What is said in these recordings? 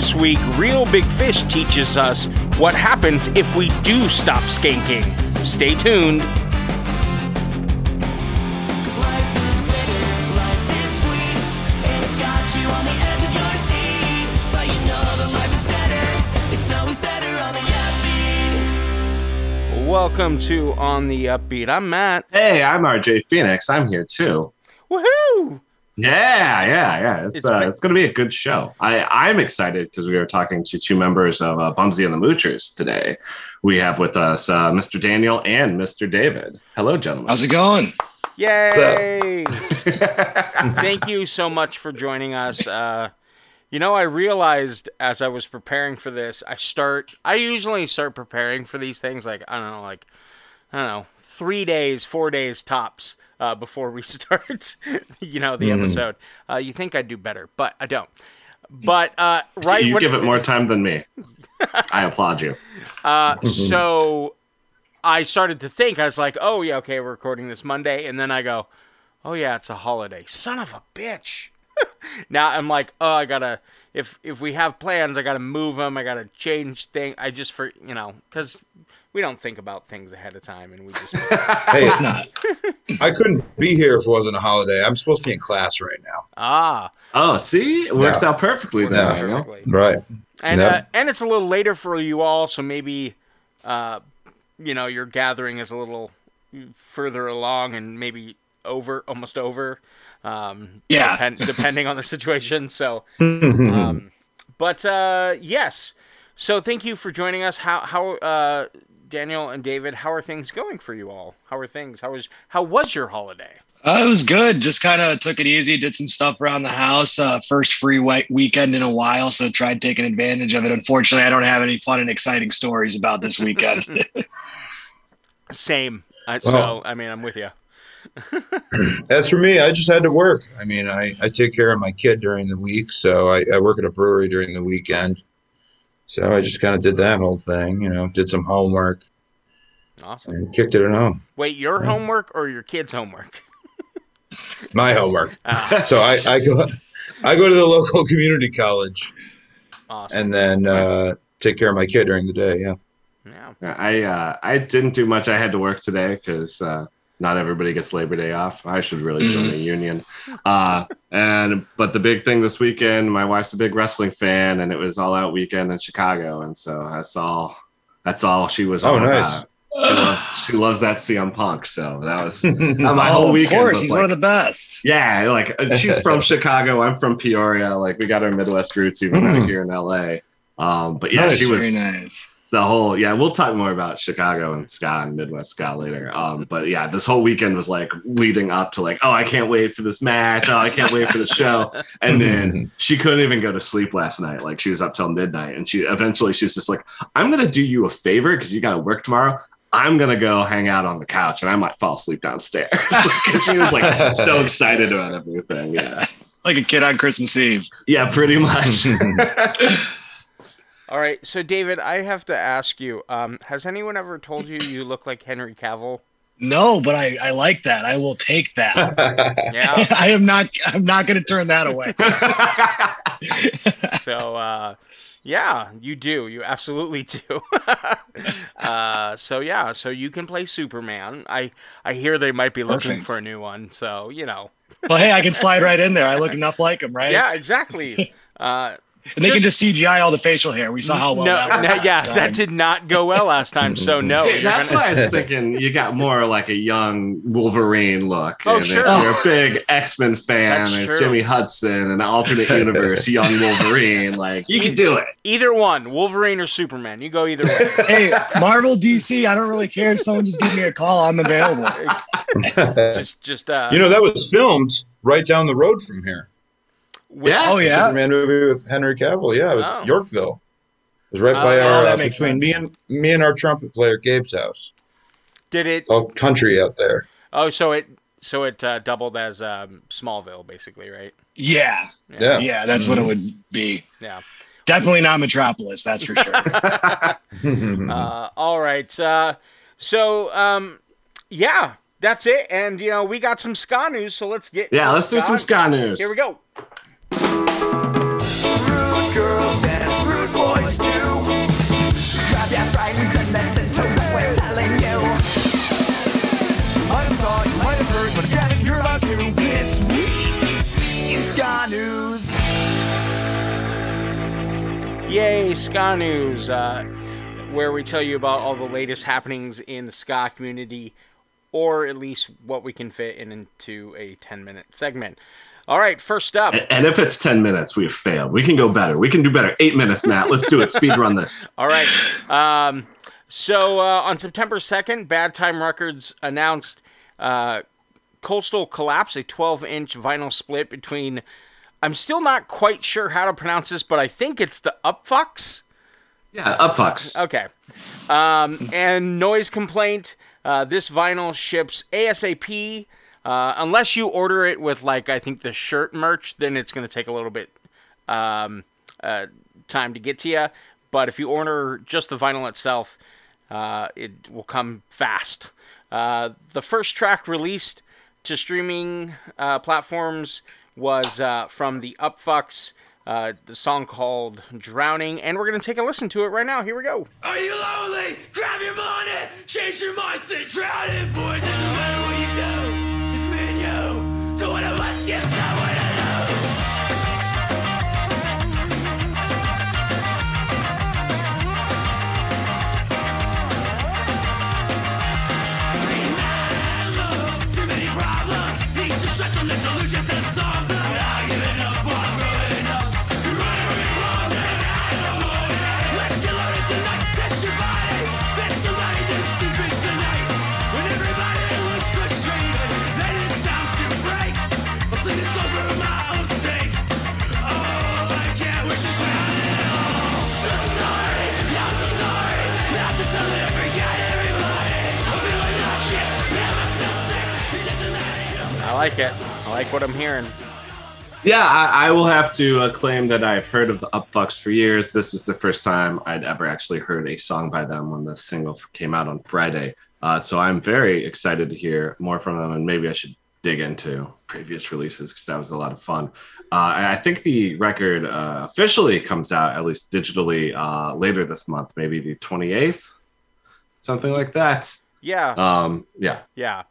This week, Real Big Fish teaches us what happens if we do stop skanking. Stay tuned. Cause life is bitter, life is sweet, and it's got you on the edge of your seat. But you know that life is better, it's always better on the upbeat. Welcome to On the Upbeat. I'm Matt. Hey, I'm RJ Phoenix. I'm here too. Woohoo! Yeah, yeah, yeah. It's it's uh, it's going to be a good show. I I'm excited because we are talking to two members of uh, Bumsy and the Moochers today. We have with us uh, Mr. Daniel and Mr. David. Hello, gentlemen. How's it going? Yay! Thank you so much for joining us. Uh, you know, I realized as I was preparing for this, I start. I usually start preparing for these things like I don't know, like I don't know, three days, four days tops uh, before we start. you know, the Mm-hmm. episode. Uh, you think I'd do better, but I don't. But uh, right, you give it more time than me. I applaud you. Uh, so I started to think, I was like, oh, yeah, okay, we're recording this Monday. And then I go, oh, yeah, it's a holiday. Son of a bitch. now I'm like, oh, I gotta, if, if we have plans, I gotta move them. I gotta change things. I just, for, you know, because we don't think about things ahead of time and we just, Hey, It's not. I couldn't be here if it wasn't a holiday. I'm supposed to be in class right now. ah, Oh, see, it works Yeah. out perfectly works then. out Daniel. perfectly. Right. And, Yep. uh, and it's a little later for you all. So maybe, uh, you know, your gathering is a little further along and maybe over, almost over. Um, Yeah. depend- depending on the situation. So, Mm-hmm. um, but uh, yes. So thank you for joining us. How how uh, Daniel and David, how are things going for you all? How are things? How was how was your holiday? Uh, it was good. Just kind of took it easy. Did some stuff around the house. Uh, first free we- weekend in a while, so tried taking advantage of it. Unfortunately, I don't have any fun and exciting stories about this weekend. Same. Uh, so I mean, I'm with you. As for me, I just had to work. I mean, I, I take care of my kid during the week, so I, I work at a brewery during the weekend. So I just kind of did that whole thing, you know, did some homework Awesome. and kicked it at home. Wait, your Yeah. homework or your kids' homework? My homework. Ah, So I, I go I go to the local community college awesome. and then uh, take care of my kid during the day. Yeah. yeah. Yeah, I uh, I didn't do much. I had to work today because uh, not everybody gets Labor Day off. I should really join a union. Uh, and but the big thing this weekend, my wife's a big wrestling fan, and it was all out weekend in Chicago, and so that's all. That's all she was. Oh, all nice. about. She loves she loves that CM Punk. So that was uh, my oh, whole of weekend. course, was he's like, one of the best. yeah, like uh, she's from Chicago. I'm from Peoria. Like we got our Midwest roots even out Mm. here in LA. Um, but yeah, Nice. she was Very nice. The whole yeah we'll talk more about chicago and ska and midwest ska later. Um but yeah this whole weekend was like leading up to like oh i can't wait for this match. Oh i can't wait for the show. And then she couldn't even go to sleep last night. Like she was up till midnight. And she eventually she's just like i'm gonna do you a favor because you gotta work tomorrow. I'm gonna go hang out on the couch and i might fall asleep downstairs. Because she was like so excited about everything yeah. Like a kid on Christmas Eve. yeah pretty much All right. So David, I have to ask you: um, Has anyone ever told you you look like Henry Cavill? No, but I, I like that. I will take that. Yeah. I am not. I'm not going to turn that away. so uh yeah you do you absolutely do uh so yeah so you can play superman i i hear they might be looking Perfect. for a new one so you know Well, hey, I can slide right in there. I look enough like him, right? yeah exactly uh And they can just CGI all the facial hair. We saw how well no, that worked no last yeah time. that did not go well last time so no that's gonna- why I was thinking you got more like a young Wolverine look. Oh, and sure. If you're a big X Men fan, That's there's. Jimmy Hudson and the alternate universe, young Wolverine. Like you can do it. either one wolverine or superman you go either way hey, Marvel, DC, I don't really care. If someone just give me a call, I'm available. just just uh you know, that was filmed right down the road from here. Which- Yeah. Oh yeah, Superman movie with Henry Cavill. Yeah, it was Oh. Yorkville. It was right Oh, by yeah, our uh, makes between me and me and our trumpet player Gabe's house. did it It's all country out there. oh so it so it uh, doubled as um smallville basically right yeah, Yeah. yeah. That's what it would be. yeah Definitely not Metropolis. That's for sure. Uh, all right. Uh, so, um, yeah, that's it. And you know, we got some ska news, so let's get. Yeah, let's do some ska news. Here we go. Rude girls and must do. Grab your friends and listen to what we're telling you. I'm sorry, you might have heard, but you're about to. In Ska News. Yay, Ska News, uh, where we tell you about all the latest happenings in the ska community, or at least what we can fit in into a 10 minute segment. All right, first up. And if it's 10 minutes, we have failed. We can go better. We can do better. Eight minutes, Matt. Let's do it. Speed run this. All right. Um, so uh, on September 2nd, Bad Time Records announced uh, Coastal Collapse, a 12 inch vinyl split between. I'm still not quite sure how to pronounce this, but I think it's the Upfucks. Yeah, upfucks. Okay. Um, and Noise Complaint. Uh, this vinyl ships ASAP. Uh, unless you order it with, like, I think the shirt merch, then it's going to take a little bit um, uh, time to get to you. But if you order just the vinyl itself, uh, it will come fast. Uh, the first track released to streaming uh, platforms was uh, from the Upfucks, the song called Drowning, and we're going to take a listen to it right now. Here we go. Are you lonely? Grab your money, change your mindset, drown in boys. Doesn't matter what you do, you. So like it. I like what I'm hearing. Yeah, I, I will have to uh, claim that I've heard of the Upfucks for years. This is the first time I'd ever actually heard a song by them when the single came out on Friday. Uh, so I'm very excited to hear more from them, and maybe I should dig into previous releases because that was a lot of fun. Uh, I think the record uh, officially comes out, at least digitally, uh, later this month, maybe the 28th, something like that. Yeah, Um, yeah. yeah.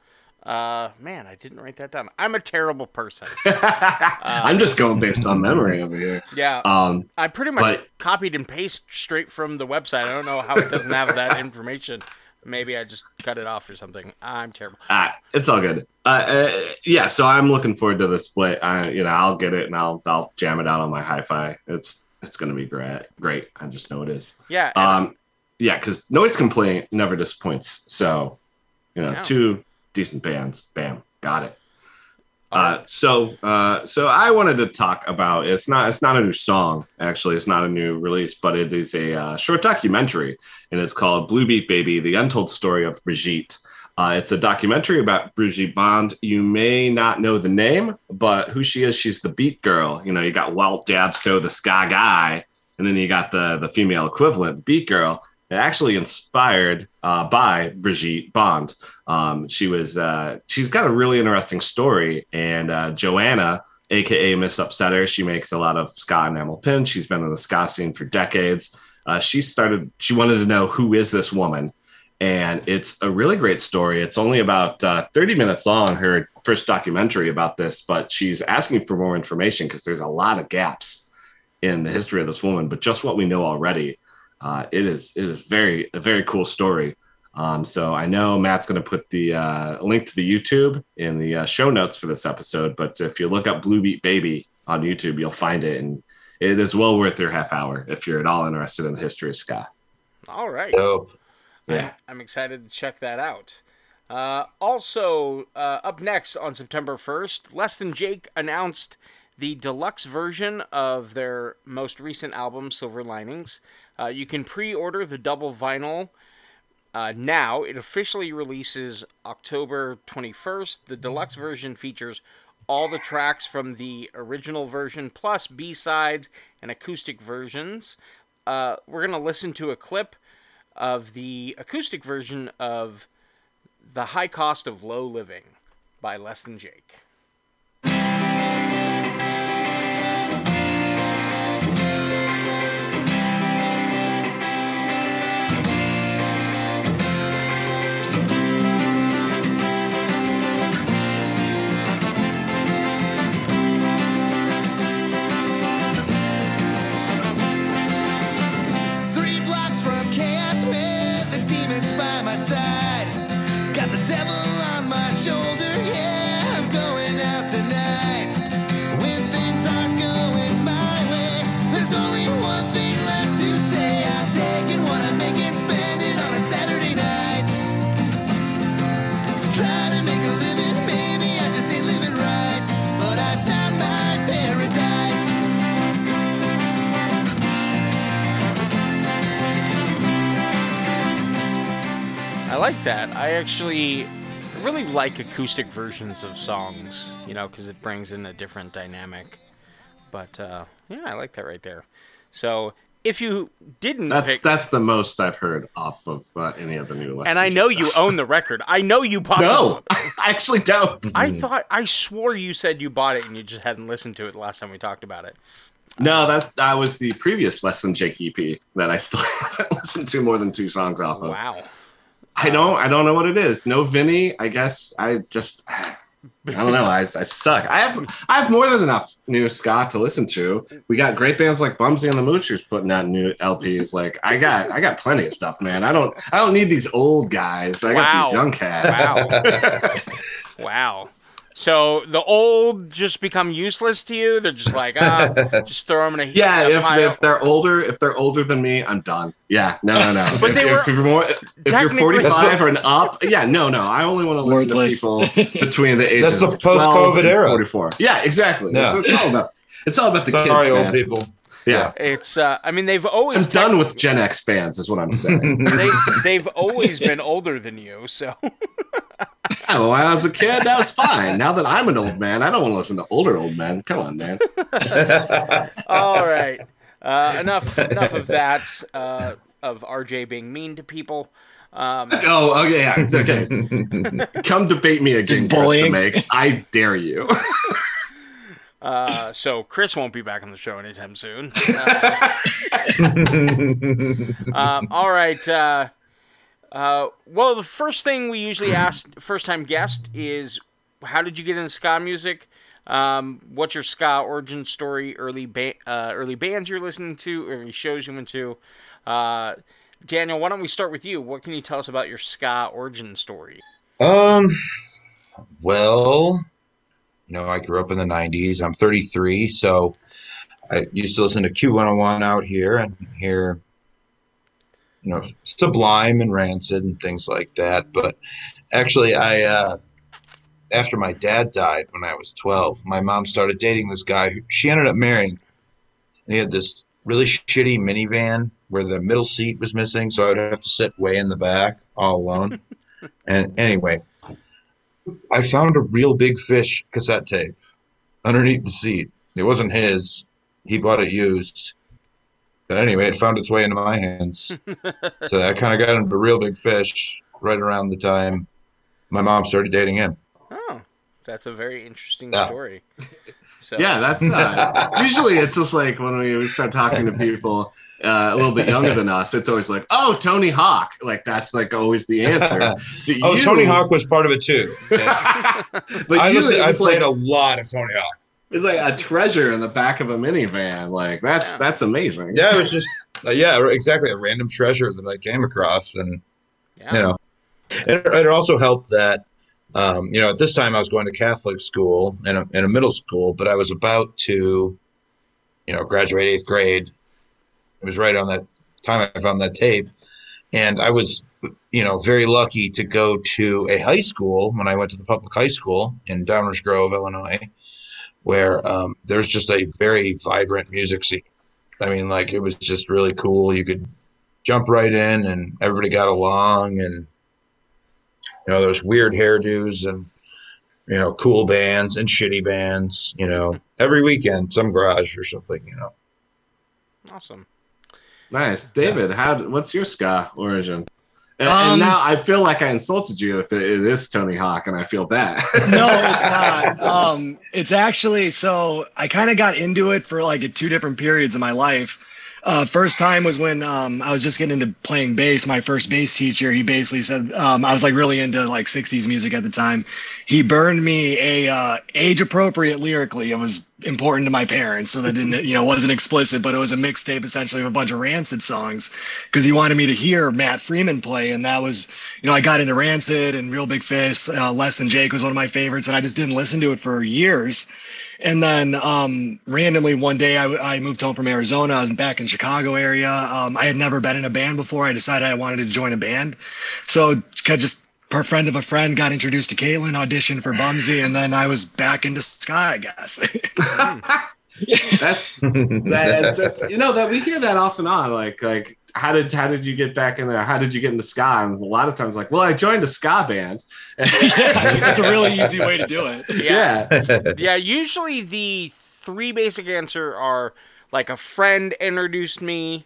Uh, man, I didn't write that down. I'm a terrible person. I'm just going based on memory over here. Yeah, Um, I pretty much but- copied and pasted straight from the website. I don't know how it doesn't have that information. Maybe I just cut it off or something. I'm terrible. Ah, it's all good. Uh, uh, yeah, so I'm looking forward to the split. I, you know, I'll get it and I'll I'll jam it out on my hi-fi. It's it's gonna be great. Great. I just know it is. Yeah, Um, yeah, because noise complaint never disappoints. So, you know, No. two decent bands. Bam, got it. Uh, so, uh, so I wanted to talk about. It's not. It's not a new song. Actually, it's not a new release, but it is a uh, short documentary, and it's called "Blue Beat Baby: The Untold Story of Brigitte." Uh, it's a documentary about Brigitte Bond. You may not know the name, but who she is, she's the beat girl. You know, you got Walt Jabsco, the ska guy, and then you got the the female equivalent, the beat girl. Actually inspired uh, by Brigitte Bond. Um, she was uh, she's got a really interesting story, and uh, Joanna, aka Miss Upsetter, she makes a lot of ska enamel pins. She's been in the ska scene for decades. Uh, she started. She wanted to know who is this woman, and it's a really great story. It's only about uh, 30 minutes long, her first documentary about this, but she's asking for more information because there's a lot of gaps in the history of this woman. But just what we know already, uh, it is it is very a very cool story. Um, so I know Matt's going to put the uh, link to the YouTube in the uh, show notes for this episode. But if you look up Blue Beat Baby on YouTube, you'll find it, and it is well worth your half hour if you're at all interested in the history of ska. all right. Dope. Yeah. I'm excited to check that out. Uh, also, uh, up next on September 1st, Less Than Jake announced the deluxe version of their most recent album, Silver Linings. Uh, you can pre order the double vinyl uh, now. It officially releases October 21st. The deluxe version features all the tracks from the original version, plus B sides and acoustic versions. Uh, we're going to listen to a clip of the acoustic version of The High Cost of Low Living by Less Than Jake. Like that. I actually really like acoustic versions of songs, you know, because it brings in a different dynamic. But uh, yeah, I like that right there. So if you didn't That's pick, that's the most I've heard off of uh, any of the new. Less and I know Jake you own the record. I know you bought. No, I actually don't. I thought I swore you said you bought it and you just hadn't listened to it the last time we talked about it. No, that's that was the previous Less Than Jake EP that I still haven't listened to more than two songs off of. Wow. I don't I don't know what it is. No Vinny. I guess I just I don't know. I, I suck. I have I have more than enough new ska to listen to. We got great bands like Bumsy and the Moochers putting out new LPs. Like I got I got plenty of stuff, man. I don't I don't need these old guys. I got these young cats. Wow. wow. So the old just become useless to you? They're just like, ah, just throw them in a Yeah, if, pile. if they're older, if they're older than me, I'm done. Yeah, no, no, no. But if, they if were you're more, if you're technically- 45 or an up, yeah, no, no. I only want to listen Worthless. to people between the ages That's the of post-COVID era. 44. Yeah, exactly. Yeah. It's, it's all about it's all about the Sorry, kids. old man. people. Yeah, It's uh I mean they've I'm always done with Gen X fans, is what I'm saying. they they've always been older than you, so oh, when I was a kid, that was fine. Now that I'm an old man, I don't want to listen to older old men. Come on, man. all right. Uh, enough enough of that. Uh, of RJ being mean to people. Um, Oh, yeah, yeah, okay. Come debate me again, Just bullying. Makes. I dare you. Uh, so Chris won't be back on the show anytime soon. Uh, um, all right. Uh, uh, well, the first thing we usually ask first time guest is, how did you get into ska music? Um, what's your ska origin story? Early ba- uh, early bands you're listening to, early shows you went to. Uh, Daniel, why don't we start with you? What can you tell us about your ska origin story? Um, well, you know, I grew up in the 90s. I'm 33, so I used to listen to Q101 out here and hear, you know, Sublime and Rancid and things like that. But actually, I, uh, after my dad died when I was 12, my mom started dating this guy who she ended up marrying. And he had this really shitty minivan where the middle seat was missing, so I would have to sit way in the back all alone. and anyway, I found a real big fish cassette tape underneath the seat. It wasn't his. He bought it used. But anyway, it found its way into my hands. so I kind of got into real big fish right around the time my mom started dating him. Oh, that's a very interesting Yeah. story. So, Yeah, that's uh, usually it's just like when we, we start talking to people uh, a little bit younger than us, it's always like, oh, Tony Hawk. Like that's like always the answer. To Oh, you- Tony Hawk was part of it too. But I you, listened, I played like, a lot of Tony Hawk. it's like a treasure in the back of a minivan. Like that's Yeah. that's amazing. Yeah, it was just uh, yeah, exactly a random treasure that I came across, and yeah. you know, and it, it also helped that um, you know at this time I was going to Catholic school and a, in a middle school, but I was about to you know graduate eighth grade. It was right on that time I found that tape, and I was you know very lucky to go to a high school when I went to the public high school in Downers Grove, Illinois, where um, there's just a very vibrant music scene. I mean, like it was just really cool. You could jump right in, and everybody got along, and you know, there's weird hairdos and you know, cool bands and shitty bands. You know, every weekend, some garage or something. You know, Awesome. Nice, David. How? What's your ska origin? And, Um, and now I feel like I insulted you if it, it is Tony Hawk, and I feel bad. no, it's not. Um, it's actually so I kind of got into it for like two different periods of my life. Uh, first time was when um, I was just getting into playing bass. My first bass teacher, he basically said um, I was like really into like '60s music at the time. He burned me a uh, age appropriate lyrically. It was important to my parents, so that didn't you know wasn't explicit, but it was a mixtape essentially of a bunch of Rancid songs because he wanted me to hear Matt Freeman play, and that was you know I got into Rancid and Real Big Fish. Uh, Less Than Jake was one of my favorites, and I just didn't listen to it for years. And then um, randomly one day I, I moved home from Arizona. I was back in Chicago area. Um, I had never been in a band before. I decided I wanted to join a band. So of just per friend of a friend got introduced to Caitlin, auditioned for Bumsy, and then I was back into ska, I guess. that's that, that's you know that we hear that off and on like like how did how did you get back in there? How did you get into ska? And a lot of times, like, well, I joined a ska band. That's a really easy way to do it. Yeah. yeah, usually the three basic answer are like a friend introduced me.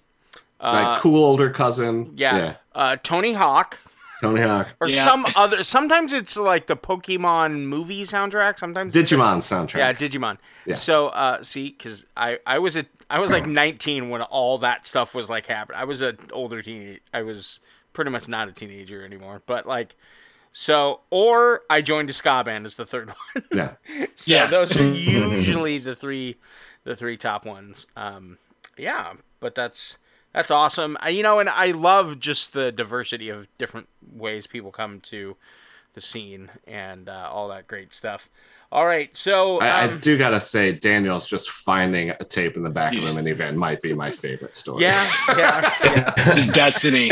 like Uh, cool older cousin. yeah. Uh, Tony Hawk. Tony Hawk. Or Yeah. some other. Sometimes it's like the Pokemon movie soundtrack. Sometimes it's- Digimon soundtrack. Yeah, Digimon. Yeah. So, uh, see, because I, I was a, I was like 19 when all that stuff was like happening. I was an older teen. I was pretty much not a teenager anymore. But like, so, or I joined a ska band as the third one. yeah. so Yeah. those are usually the three, the three top ones. Um, yeah, but that's that's awesome. I, you know, and I love just the diversity of different ways people come to the scene and uh, all that great stuff. All right, so I, I um, do gotta say, Daniel's just finding a tape in the back of the minivan might be my favorite story. yeah, yeah, yeah. Just destiny.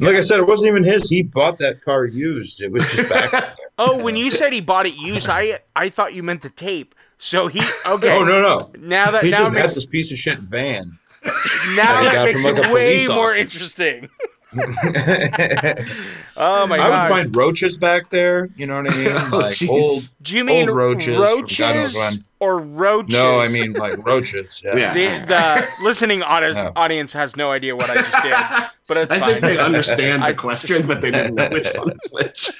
Like I said, it wasn't even his. He bought that car used. It was just back. Oh, when you said he bought it used, I I thought you meant the tape. So he okay. Oh no, no. Now that He now just it had this piece of shit van. now that makes from, like, it way police more officer. interesting. I Oh my god. I would find roaches back there. You know what I mean? Oh, Like jeez. old. Do you mean old roaches from God roaches or roaches? No, I mean like roaches. Yeah. Yeah. the, the listening audi- No. audience has no idea what I just did, but it's I fine. think they understand the question, but they didn't know which one is which.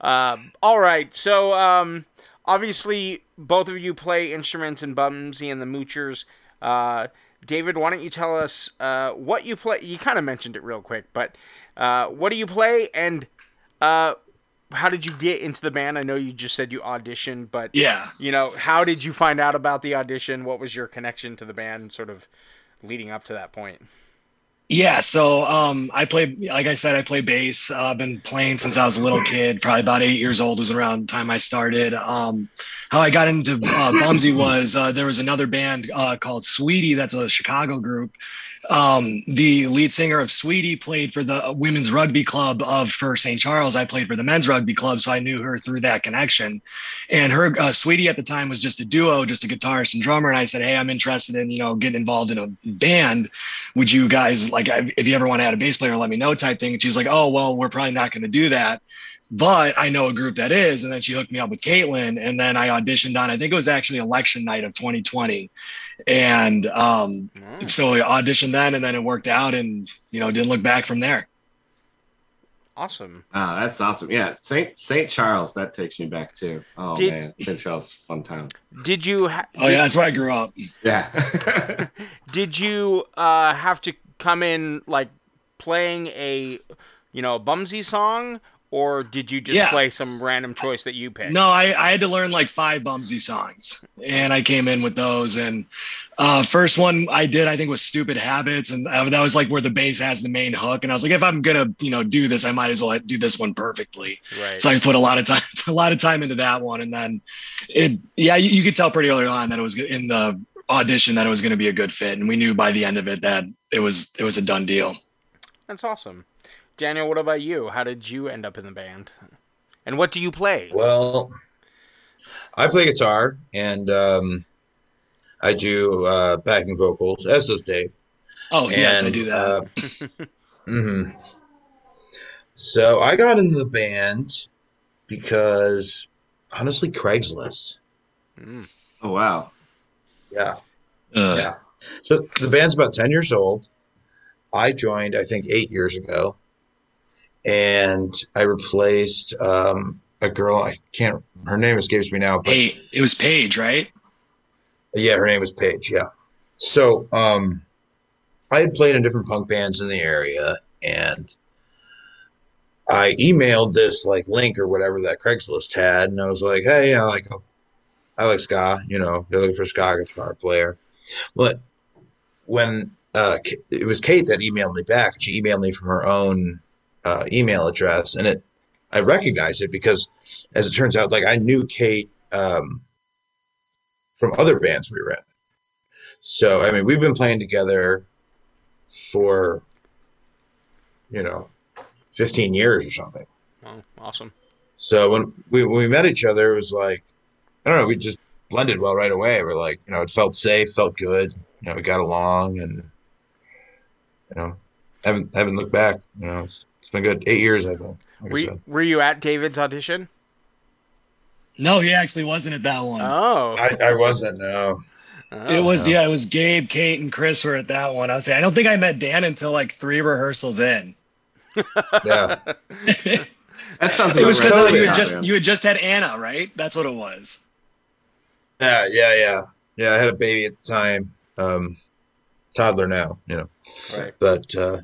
Um, all right, so um, obviously both of you play instruments in Bumsy and the Moochers. Uh, David, why don't you tell us uh, what you play? You kind of mentioned it real quick, but uh, what do you play and uh, how did you get into the band? I know you just said you auditioned, but Yeah. you know, how did you find out about the audition? What was your connection to the band, sort of leading up to that point? Yeah, so um, I play, like I said, I play bass. Uh, I've been playing since I was a little kid, probably about eight years old was around the time I started. Um, how I got into uh, Bumsy was uh, there was another band uh, called Sweetie, that's a Chicago group. Um, the lead singer of Sweetie played for the women's rugby club of First St. Charles. I played for the men's rugby club, so I knew her through that connection. And her uh, Sweetie at the time was just a duo, just a guitarist and drummer. And I said, hey, I'm interested in you know getting involved in a band would you guys like if you ever want to add a bass player let me know type thing and she's like oh well we're probably not going to do that but i know a group that is and then she hooked me up with caitlin and then i auditioned on i think it was actually election night of 2020 and um so i auditioned then and then it worked out and you know didn't look back from there Awesome. Oh, that's awesome. Yeah, Saint Saint Charles. That takes me back too. Oh Did- man, Saint Charles, fun time. Did you? Ha- oh yeah that's where i grew up Yeah. did you uh, have to come in like playing a you know a bumsy song or did you just Yeah. play some random choice that you picked No, I, I had to learn like five Bumsy songs, and I came in with those. And uh, first one I did, I think, was "Stupid Habits," and uh, that was like where the bass has the main hook. And I was like, if I'm gonna, you know, do this, I might as well do this one perfectly. right So I put a lot of time, a lot of time into that one, and then it, yeah, you, you could tell pretty early on that it was in the audition that it was going to be a good fit, and we knew by the end of it that it was it was a done deal. that's awesome daniel what about you how did you end up in the band and what do you play Well, I play guitar and um, I do uh, backing vocals, as does Dave. Oh yes, I do that. Uh, mhm. So I got into the band because honestly, Craigslist. Mm. oh wow. Yeah, Uh, yeah. So the band's about ten years old. I joined, I think, eight years ago, and I replaced um, a girl. I can't. Her name escapes me now, but Hey, it was Paige, right? Yeah, her name was Paige. Yeah. So, um, I had played in different punk bands in the area, and I emailed this like link or whatever that Craigslist had, and I was like, "Hey, you I like, I like ska. You know, they're looking for ska guitar player." But when uh, it was Kate that emailed me back, she emailed me from her own uh, email address, and it I recognized it because, as it turns out, like I knew Kate. Um, from other bands we were in. So I mean, we've been playing together for you know, 15 years or something. oh awesome So when we when we met each other, it was like I don't know, we just blended well right away. We're like, you know, it felt safe, felt good. You know, we got along, and you know, haven't haven't looked back. You know, it's, it's been good. Eight years, I think. Like I Were you, were you at David's audition? No, he actually wasn't at that one. Oh, I, I wasn't. No. Oh. it was no. yeah, it was Gabe, Kate, and Chris were at that one. I was saying I don't think I met Dan until like three rehearsals in. Yeah. That sounds It was because right. you had just man. you had just had Anna, right? That's what it was. Yeah. Yeah. Yeah. Yeah. I had a baby at the time. Um, toddler now. You know. right. but uh,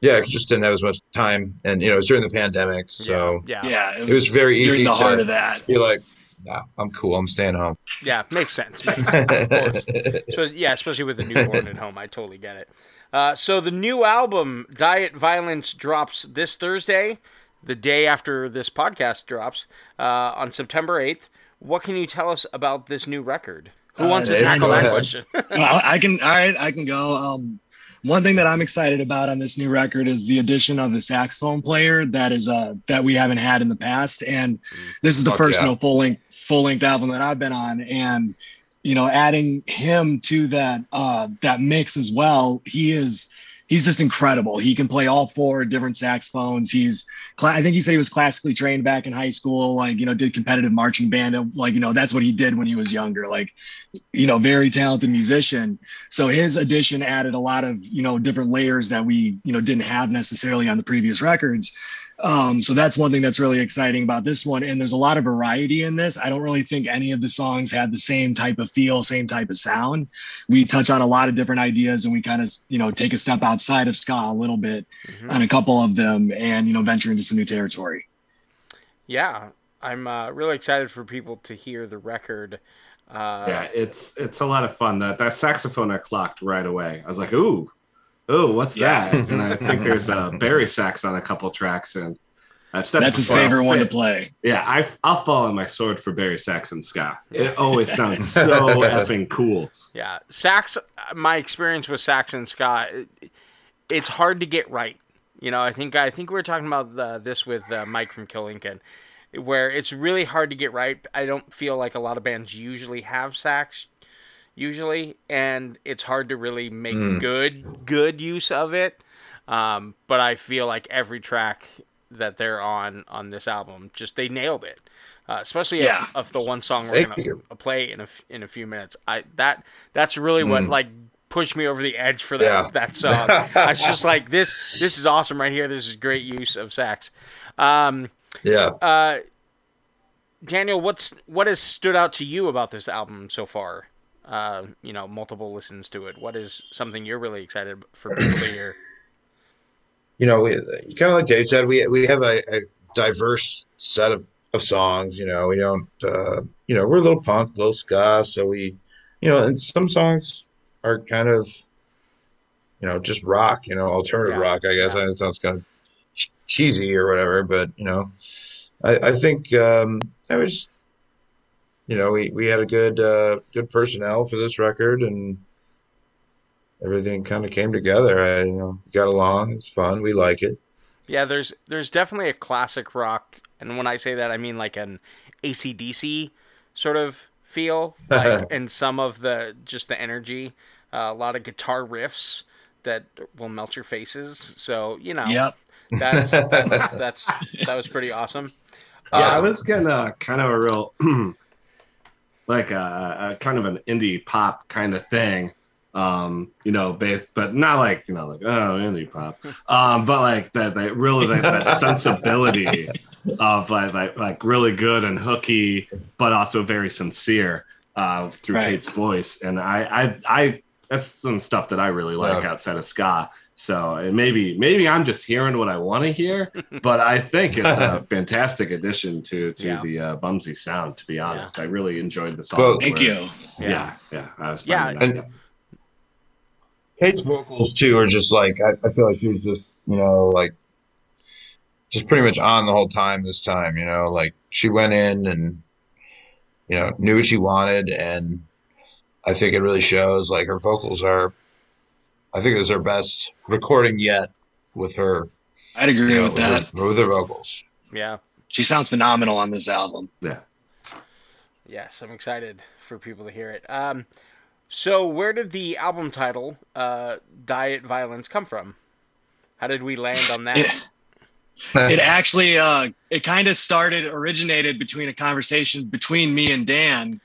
yeah, I just didn't have as much time, and you know, it was during the pandemic, so yeah, Yeah, it was very during easy the heart to of that. be like, "Nah, I'm cool. I'm staying home." yeah, makes sense. Makes sense. So, yeah, especially with a newborn at home, I totally get it. Uh, so the new album, Diet Violence, drops this Thursday, the day after this podcast drops, uh, on September eighth. What can you tell us about this new record? Who Uh, wants to tackle that question? well, I can. All right, I can go. Um, one thing that I'm excited about on this new record is the addition of the saxophone player that is uh that we haven't had in the past, and this is the Fuck first yeah. you know, full length full length album that I've been on, and you know, adding him to that uh that mix as well, he is. He's just incredible. He can play all four different saxophones. He's, I think he said he was classically trained back in high school. Like you know, did competitive marching band. Like you know, that's what he did when he was younger. Like you know, very talented musician. So his addition added a lot of, you know, different layers that we, you know, didn't have necessarily on the previous records. Um, so that's one thing that's really exciting about this one. And there's a lot of variety in this. I don't really think any of the songs had the same type of feel, same type of sound. We touch on a lot of different ideas and we kind of, you know, take a step outside of ska a little bit Mhm. on a couple of them and, you know, venture into some new territory. Yeah, I'm uh, really excited for people to hear the record. Uh, yeah, it's it's a lot of fun. That that saxophone I clocked right away. I was like, ooh, ooh, what's Yeah. that? And I think there's a bari sax on a couple tracks, and I've said That's his before, I'll favorite one to play. Yeah, I I'll fall on my sword for bari sax and ska. It always sounds so effing cool. Yeah, sax. My experience with sax and ska, it, it's hard to get right. You know, I think I think we were talking about the, this with uh, Mike from Kill Lincoln, where it's really hard to get right. I don't feel like a lot of bands usually have sax, usually, and it's hard to really make Mm. good good use of it. Um, but I feel like every track that they're on on this album, just they nailed it. Uh, especially Yeah. the one song we're Thank gonna you. play in a in a few minutes. I that that's really what Mm. like pushed me over the edge for that Yeah. that song. I was just like this this is awesome right here. This is great use of sax. Um, Yeah. uh, Daniel, what's what has stood out to you about this album so far? Uh, you know, multiple listens to it. What is something you're really excited for people to hear? you know, we kind of like Dave said, we we have a, a diverse set of, of songs. You know, we don't, uh, you know, we're a little punk, a little ska, so we, you know, and some songs are kind of, you know, just rock. You know, alternative Yeah, rock. I guess yeah. I know it sounds kind of cheesy or whatever, but you know, I I think um, I was, you know, we we had a good uh, good personnel for this record and everything kind of came together. I, you know, got along. It's fun. We like it. Yeah, there's there's definitely a classic rock, and when I say that, I mean like an ACDC sort of feel, like, and some of the just the energy, uh, a lot of guitar riffs that will melt your faces. So you know, Yep. that's, that's that's that was pretty awesome. Yeah, I was getting a kind of a real, like a, a kind of an indie pop kind of thing, um, you know, based, but not like you know, like oh, indie pop, um, but like that, that really like that sensibility of like, like like really good and hooky, but also very sincere uh, through Right. Kate's voice, and I, I, I, that's some stuff that I really like Yeah. outside of ska. So and maybe maybe I'm just hearing what I want to hear, but I think it's a fantastic addition to to Yeah. the uh, Bumsy sound. To be honest, I really enjoyed the song. Well, Thank you. Yeah, yeah, I was. Yeah, that. and- Kate's vocals too are just like I, I feel like she was just you know like just pretty much on the whole time this time you know like she went in and you know knew what she wanted and I think it really shows like her vocals are I think it was her best recording yet with her I'd agree you know, with that. her, with her vocals Yeah. She sounds phenomenal on this album. yeah. Yes, I'm excited for people to hear it. Um, So, where did the album title, uh, Diet Violence, come from? How did we land on that? It- it actually uh it kind of started originated between a conversation between me and dan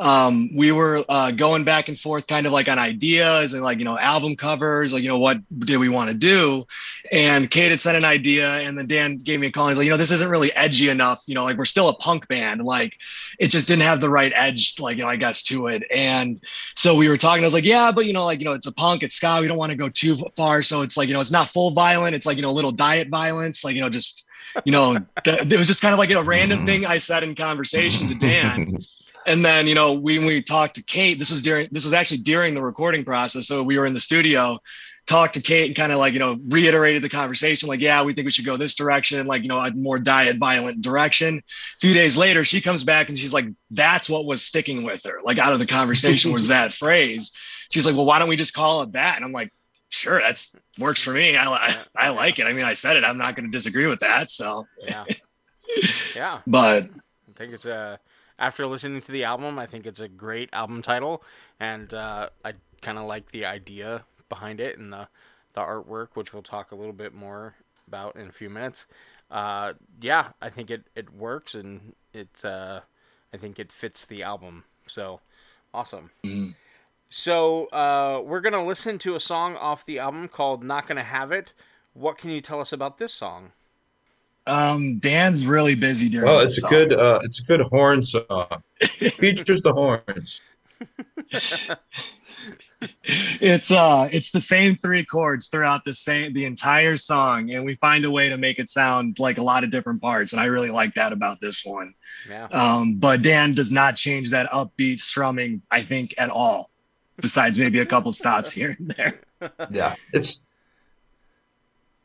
um we were uh going back and forth kind of like on ideas and like you know album covers like you know what did we want to do and kate had sent an idea and then dan gave me a call and he's like you know this isn't really edgy enough you know like we're still a punk band like it just didn't have the right edge like you know i guess to it and so we were talking i was like yeah but you know like you know it's a punk it's ska we don't want to go too far so it's like you know it's not full violent it's like you know a little diet violence like you know just you know th- it was just kind of like a random thing i said in conversation to dan and then you know we when we talked to kate this was during this was actually during the recording process. So we were in the studio talked to kate and kind of like you know reiterated the conversation like yeah we think we should go this direction like you know a more diet violent direction. A few days later she comes back and she's like that's what was sticking with her. Like out of the conversation was that phrase. She's like well why don't we just call it that? And i'm like sure that's works for me. I, I, I like it. I mean i said it. I'm not going to disagree with that so. Yeah. Yeah. but I think it's a. After listening to the album, I think it's a great album title, and uh, I kind of like the idea behind it and the the artwork, which we'll talk a little bit more about in a few minutes. Uh, yeah, I think it it works, and it's uh, I think it fits the album. So awesome. So uh, we're gonna listen to a song off the album called "Not Gonna Have It." What can you tell us about this song? Um dan's really busy during Well, this it's a song. good uh, it's a good horn song. Features the horns. it's uh it's the same three chords throughout the same the entire song and we find a way to make it sound like a lot of different parts and i really like that about this one Yeah. um but dan does not change that upbeat strumming i think at all besides maybe a couple stops here and there Yeah, it's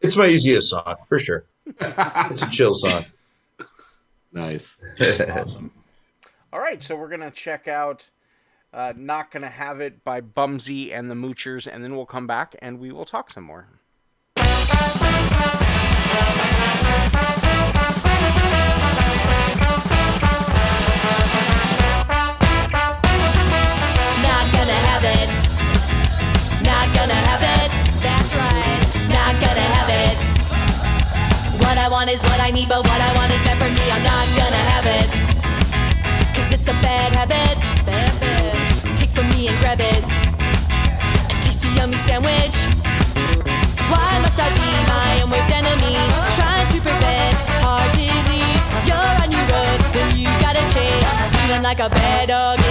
it's my easiest song for sure. It's a chill song. Nice. Awesome. All right, so we're gonna check out uh, "Not Gonna Have It" by Bumsy and the Moochers, and then we'll come back and we will talk some more. Not gonna have it. Not gonna have it. That's right. Not gonna have it. What I want is what I need, but what I want is meant for me. I'm not gonna have it. Cause it's a bad habit. Bad habit. Take from me and grab it. A tasty, yummy sandwich. Why must I be my own worst enemy? Trying to prevent heart disease. You're on your road when you gotta change. Feeling like a bad dog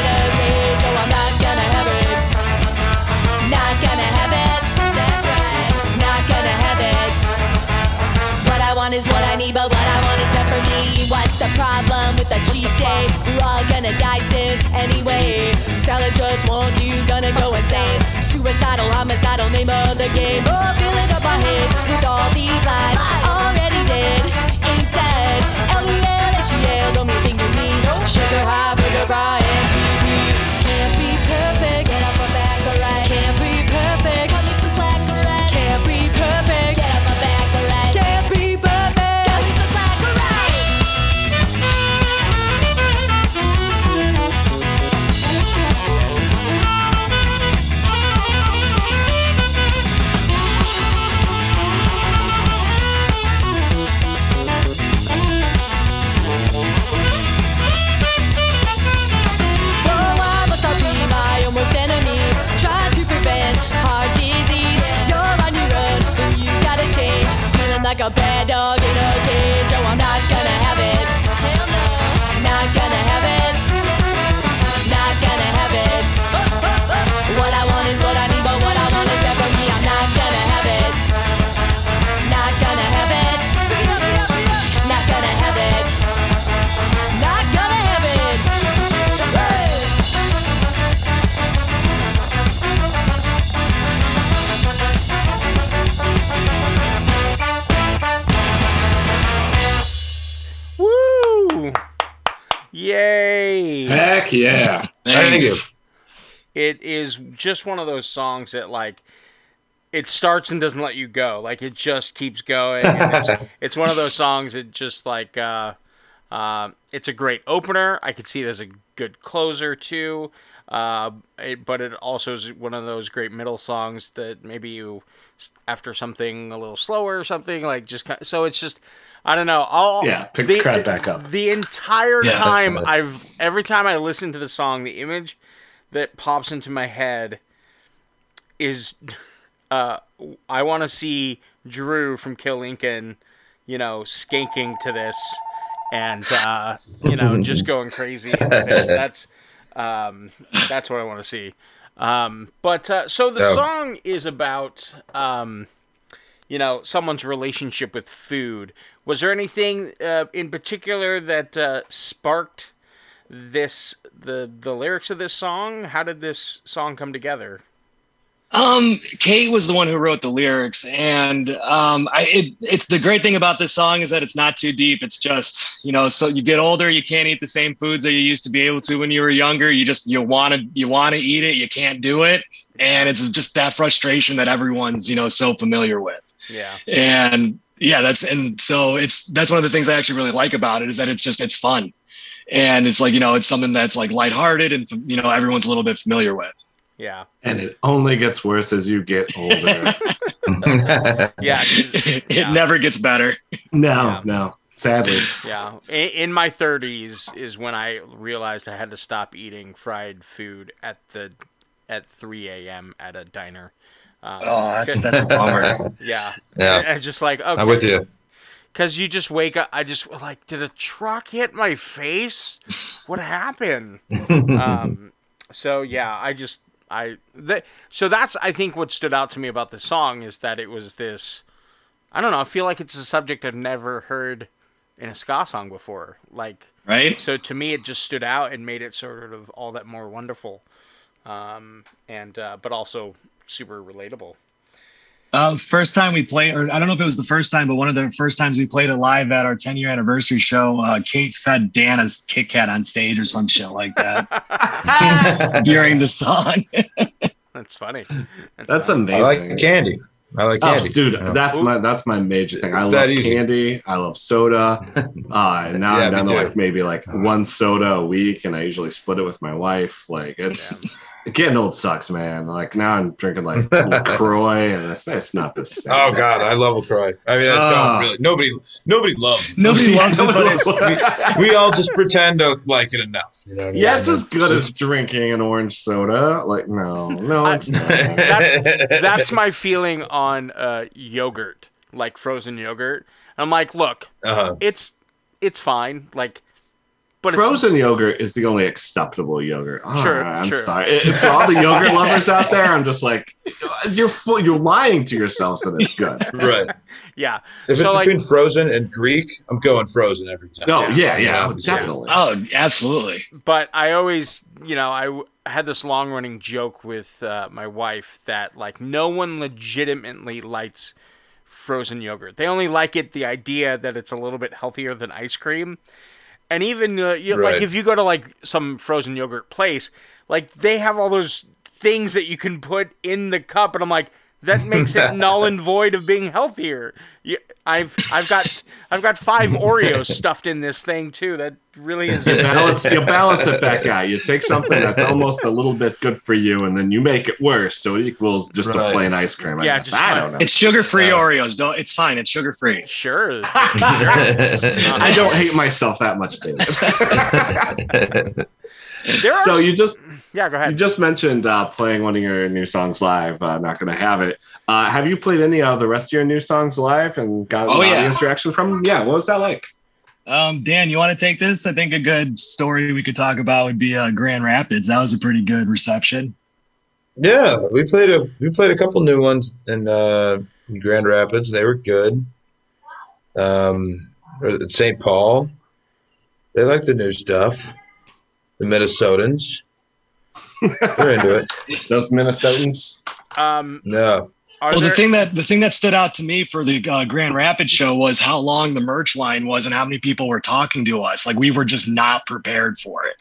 want is what I need, but what I want is meant for me. What's the problem with a cheat day? We're all gonna die soon anyway. Salad just won't do, gonna go insane. Suicidal, homicidal, name of the game. Oh, filling up my head with all these lies. Already dead, ain't said. L-E-L-H-E-L, don't mean thing to me. No sugar high, burger fry, and. Can't be perfect. Get off my back, alright. Can't be dog Yay! Heck yeah. Thank you. It is just one of those songs that like it starts and doesn't let you go. Like it just keeps going. it's, it's one of those songs that just like uh, uh, it's a great opener. I could see it as a good closer too. Uh, it, but it also is one of those great middle songs that maybe you after something a little slower or something like just so it's just I don't know. I'll Yeah, pick the crowd back up. The entire Yeah, time definitely. I've every time I listen to the song, the image that pops into my head is uh, I want to see Drew from Kill Lincoln, you know, skanking to this and uh, you know just going crazy. That's um, that's what I want to see. Um, but uh, so the Yeah. song is about um, you know someone's relationship with food. Was there anything uh, in particular that uh, sparked this the the lyrics of this song? How did this song come together? Um, Kate was the one who wrote the lyrics, and um, I it, it's the great thing about this song is that it's not too deep. It's just you know, so you get older, you can't eat the same foods that you used to be able to when you were younger. You just you want to you want to eat it, you can't do it, and it's just that frustration that everyone's you know so familiar with. Yeah. and yeah that's and so it's that's one of the things i actually really like about it is that it's just it's fun and it's like you know it's something that's like lighthearted and you know everyone's a little bit familiar with Yeah. And it only gets worse as you get older. Yeah, it never gets better no, Yeah. no. Sadly. Yeah, in, in my 30s is when I realized I had to stop eating fried food at the at 3 a.m. at a diner. Um, oh that's that's a bummer yeah, Yeah. And it's just like okay, I'm with you. Because you just wake up. I just like, did a truck hit my face? What happened? um, so yeah, I just I that so that's I think what stood out to me about the song is that it was this. I don't know. I feel like it's a subject I've never heard in a ska song before. Like right so to me, it just stood out and made it sort of all that more wonderful, um, and uh, but also super relatable. uh, first time we played or i don't know if it was the first time but one of the first times we played it live at our 10 year anniversary show uh, kate fed dana's kit kat on stage or some shit like that during the song That's funny. That's funny. amazing. I like candy. I like Oh, candy. dude, you know? that's my that's my major thing. I It's love easy. candy. I love soda. Uh, and now Yeah, I'm me down to like maybe like one soda a week, and I usually split it with my wife. Like it's getting old sucks, man. Like now I'm drinking like Lacroix, and it's, it's not the same. Oh God, I love LaCroix. I mean, I don't really. Nobody, nobody loves. It. nobody Yeah, loves it but nobody it's loves. We all just pretend to like it enough. You know what I mean? yeah, it's as It's good as drinking an orange soda. Like no, no, I- it's not. That's- That's my feeling on uh, yogurt, like frozen yogurt. I'm like, look, Uh-huh. it's it's fine, like, but Frozen yogurt is the only acceptable yogurt. Oh, Sure, I'm sure. sorry. If for all the yogurt lovers out there, I'm just like, you're full, you're lying to yourselves that it's good. Right. Yeah, If So, it's like- between frozen and Greek, I'm going frozen every time. No, yeah, yeah, Yeah. definitely. oh absolutely but I always, you know, I w- had this long running joke with uh, my wife that like no one legitimately likes frozen yogurt. They only like it the idea that it's a little bit healthier than ice cream. And even uh, you, like if you go to like some frozen yogurt place, like they have all those things that you can put in the cup, and I'm like, that makes it null and void of being healthier. You, I've I've got I've got five Oreos stuffed in this thing too. That really is You balance, you balance it back out. You take something that's almost a little bit good for you, and then you make it worse, so it equals just a plain ice cream. I Yeah, guess. just I don't know. it's sugar-free Yeah. oreos don't it's fine it's sugar-free Sure. I don't hate myself that much, David. There are so you just yeah, go ahead. you just mentioned uh, playing one of your new songs live. Uh, not going to have it. Uh, have you played any of the rest of your new songs live and got Oh, yeah. audience reaction from them? Yeah, what was that like? Um, Dan, you want to take this? I think a good story we could talk about would be uh, Grand Rapids. That was a pretty good reception. Yeah, we played a we played a couple new ones in, uh, in Grand Rapids. They were good. Um, at St. Paul, they like the new stuff. The Minnesotans, they're into it. Those Minnesotans. Um, No, are well, there, the thing that the thing that stood out to me for the uh, Grand Rapids show was how long the merch line was and how many people were talking to us. Like we were just not prepared for it,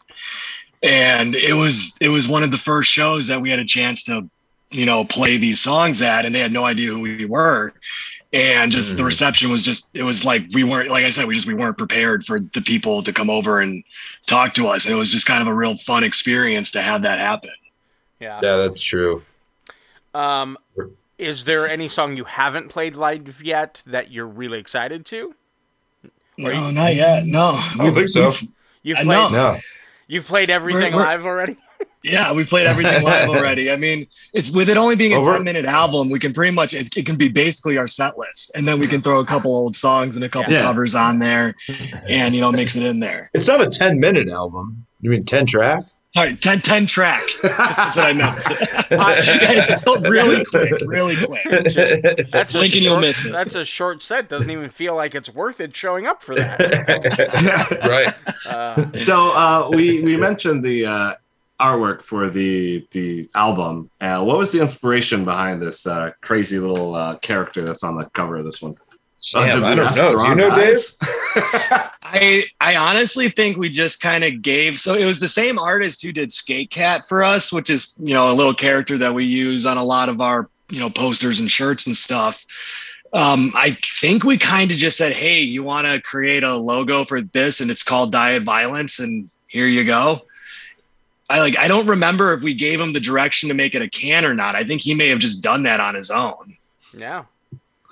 and it was it was one of the first shows that we had a chance to, you know, play these songs at, and they had no idea who we were. And just the Mhm. reception was just it was like we weren't like I said we just we weren't prepared for the people to come over and talk to us. And it was just kind of a real fun experience to have that happen. Yeah. Yeah, that's true. Um, is there any song you haven't played live yet that you're really excited to? No, not yet. No, I don't think so. You've played. No. You've played everything we're- live already. Yeah, we played everything live already. I mean, it's with it only being a we're- 10 minute album, we can pretty much, it, it can be basically our set list. And then we can throw a couple old songs and a couple Yeah. covers on there and, you know, mix it in there. It's not a 10 minute album. You mean 10 track? All right, 10, 10 track. That's what I meant. it's built really quick, really quick. That's a Blink you'll short, miss it. That's a short set. Doesn't even feel like it's worth it showing up for that. right. Uh, so uh, we we mentioned the uh, artwork for the the album. Uh, what was the inspiration behind this uh, crazy little uh, character that's on the cover of this one? Damn, I don't know. the Do you wrong know, Dave? I I honestly think we just kind of gave so it was the same artist who did Skate Cat for us, which is you know a little character that we use on a lot of our you know posters and shirts and stuff. Um, I think we kind of just said, hey, you want to create a logo for this, and it's called Diet Violence, and here you go. I like I don't remember if we gave him the direction to make it a can or not. I think he may have just done that on his own. yeah.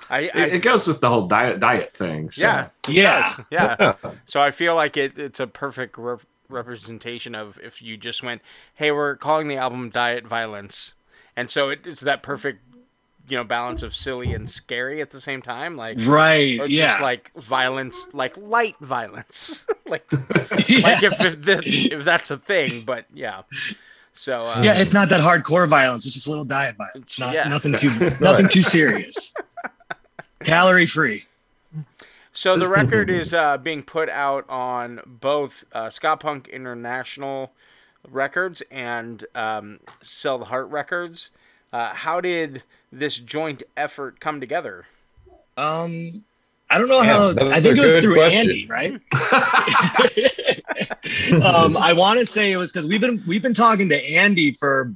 I, it, I it goes with the whole diet diet thing. So. yeah. Yeah. Yeah. So I feel like it, it's a perfect rep- representation of if you just went, hey, we're calling the album Diet Violence. And so it, it's that perfect, you know, balance of silly and scary at the same time. Like, Right. yeah. just like violence, like light violence. like, yeah. like if, if, the, if that's a thing, but yeah. So, uh, yeah, it's not that hardcore violence. It's just a little diet violence. It's not Yeah. nothing too nothing too serious. Calorie free. So the record is uh, being put out on both uh, Ska Punk International Records and um, Sell the Heart Records. Uh, how did this joint effort come together? Um, I don't know Yeah, how. I think it was through question. Andy, right? um, I want to say it was because we've been we've been talking to Andy for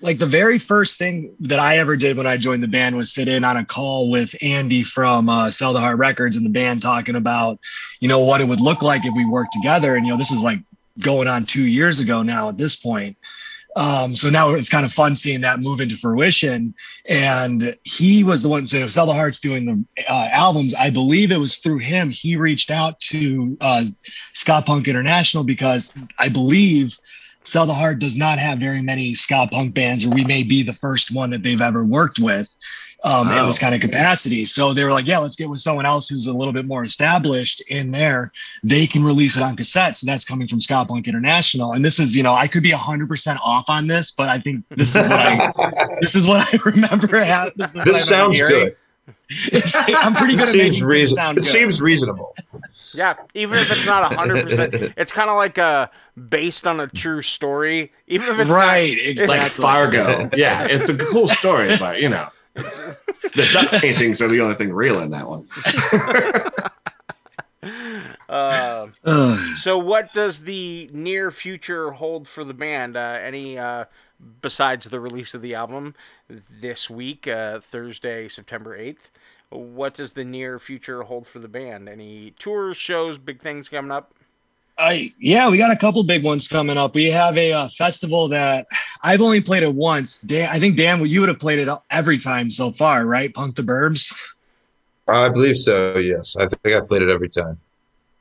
like the very first thing that I ever did when I joined the band was sit in on a call with Andy from uh, Sell the Heart Records and the band talking about you know what it would look like if we worked together, and you know this was like going on two years ago now at this point. Um, so now it's kind of fun seeing that move into fruition. And he was the one, so Sell the Heart's doing the uh, albums. I believe it was through him. He reached out to uh, Ska Punk International because I believe Sell the Heart does not have very many ska punk bands, or we may be the first one that they've ever worked with um, in this Oh. kind of capacity. So they were like, yeah, let's get with someone else who's a little bit more established in there. They can release it on cassette. So that's coming from Ska Punk International. And this is, you know, I could be 100% off on this, but I think this is what I, this is what I remember. This, is what I This sounds good. It's I'm pretty good at seems reason- sound It good. seems reasonable. Yeah, even if it's not hundred percent, it's kind of like uh, based on a true story. Even if it's right. Like Exactly. Fargo. Yeah, it's a cool story, but you know, the duck paintings are the only thing real in that one. Uh, so, what does the near future hold for the band? Uh, any uh, besides the release of the album this week, uh, Thursday, September eighth? What does the near future hold for the band? Any tours, shows, big things coming up? I yeah, we got a couple big ones coming up. We have a uh, festival that I've only played it once. Dan, I think Dan, you would have played it every time so far, right? Punk the Burbs. I believe so. Yes, I think I played it every time.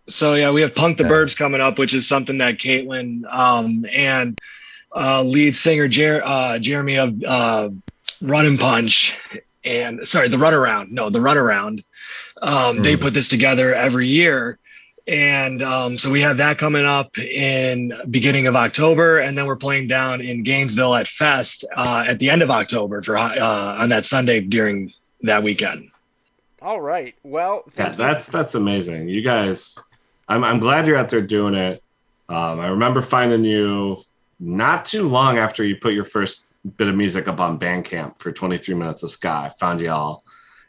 So yeah, we have Punk the Yeah. Burbs coming up, which is something that Caitlin um, and uh, lead singer Jer- uh, Jeremy of uh, Run and Punch and sorry, the Runaround. No, the Runaround. Um, They Mm. put this together every year. And um, so we have that coming up in beginning of October, and then we're playing down in Gainesville at Fest uh, at the end of October for uh, on that Sunday during that weekend. All right. Well, Yeah, thank you. that's that's amazing. You guys, I'm I'm glad you're out there doing it. Um, I remember finding you not too long after you put your first bit of music up on Bandcamp for 23 minutes of sky. Found you all.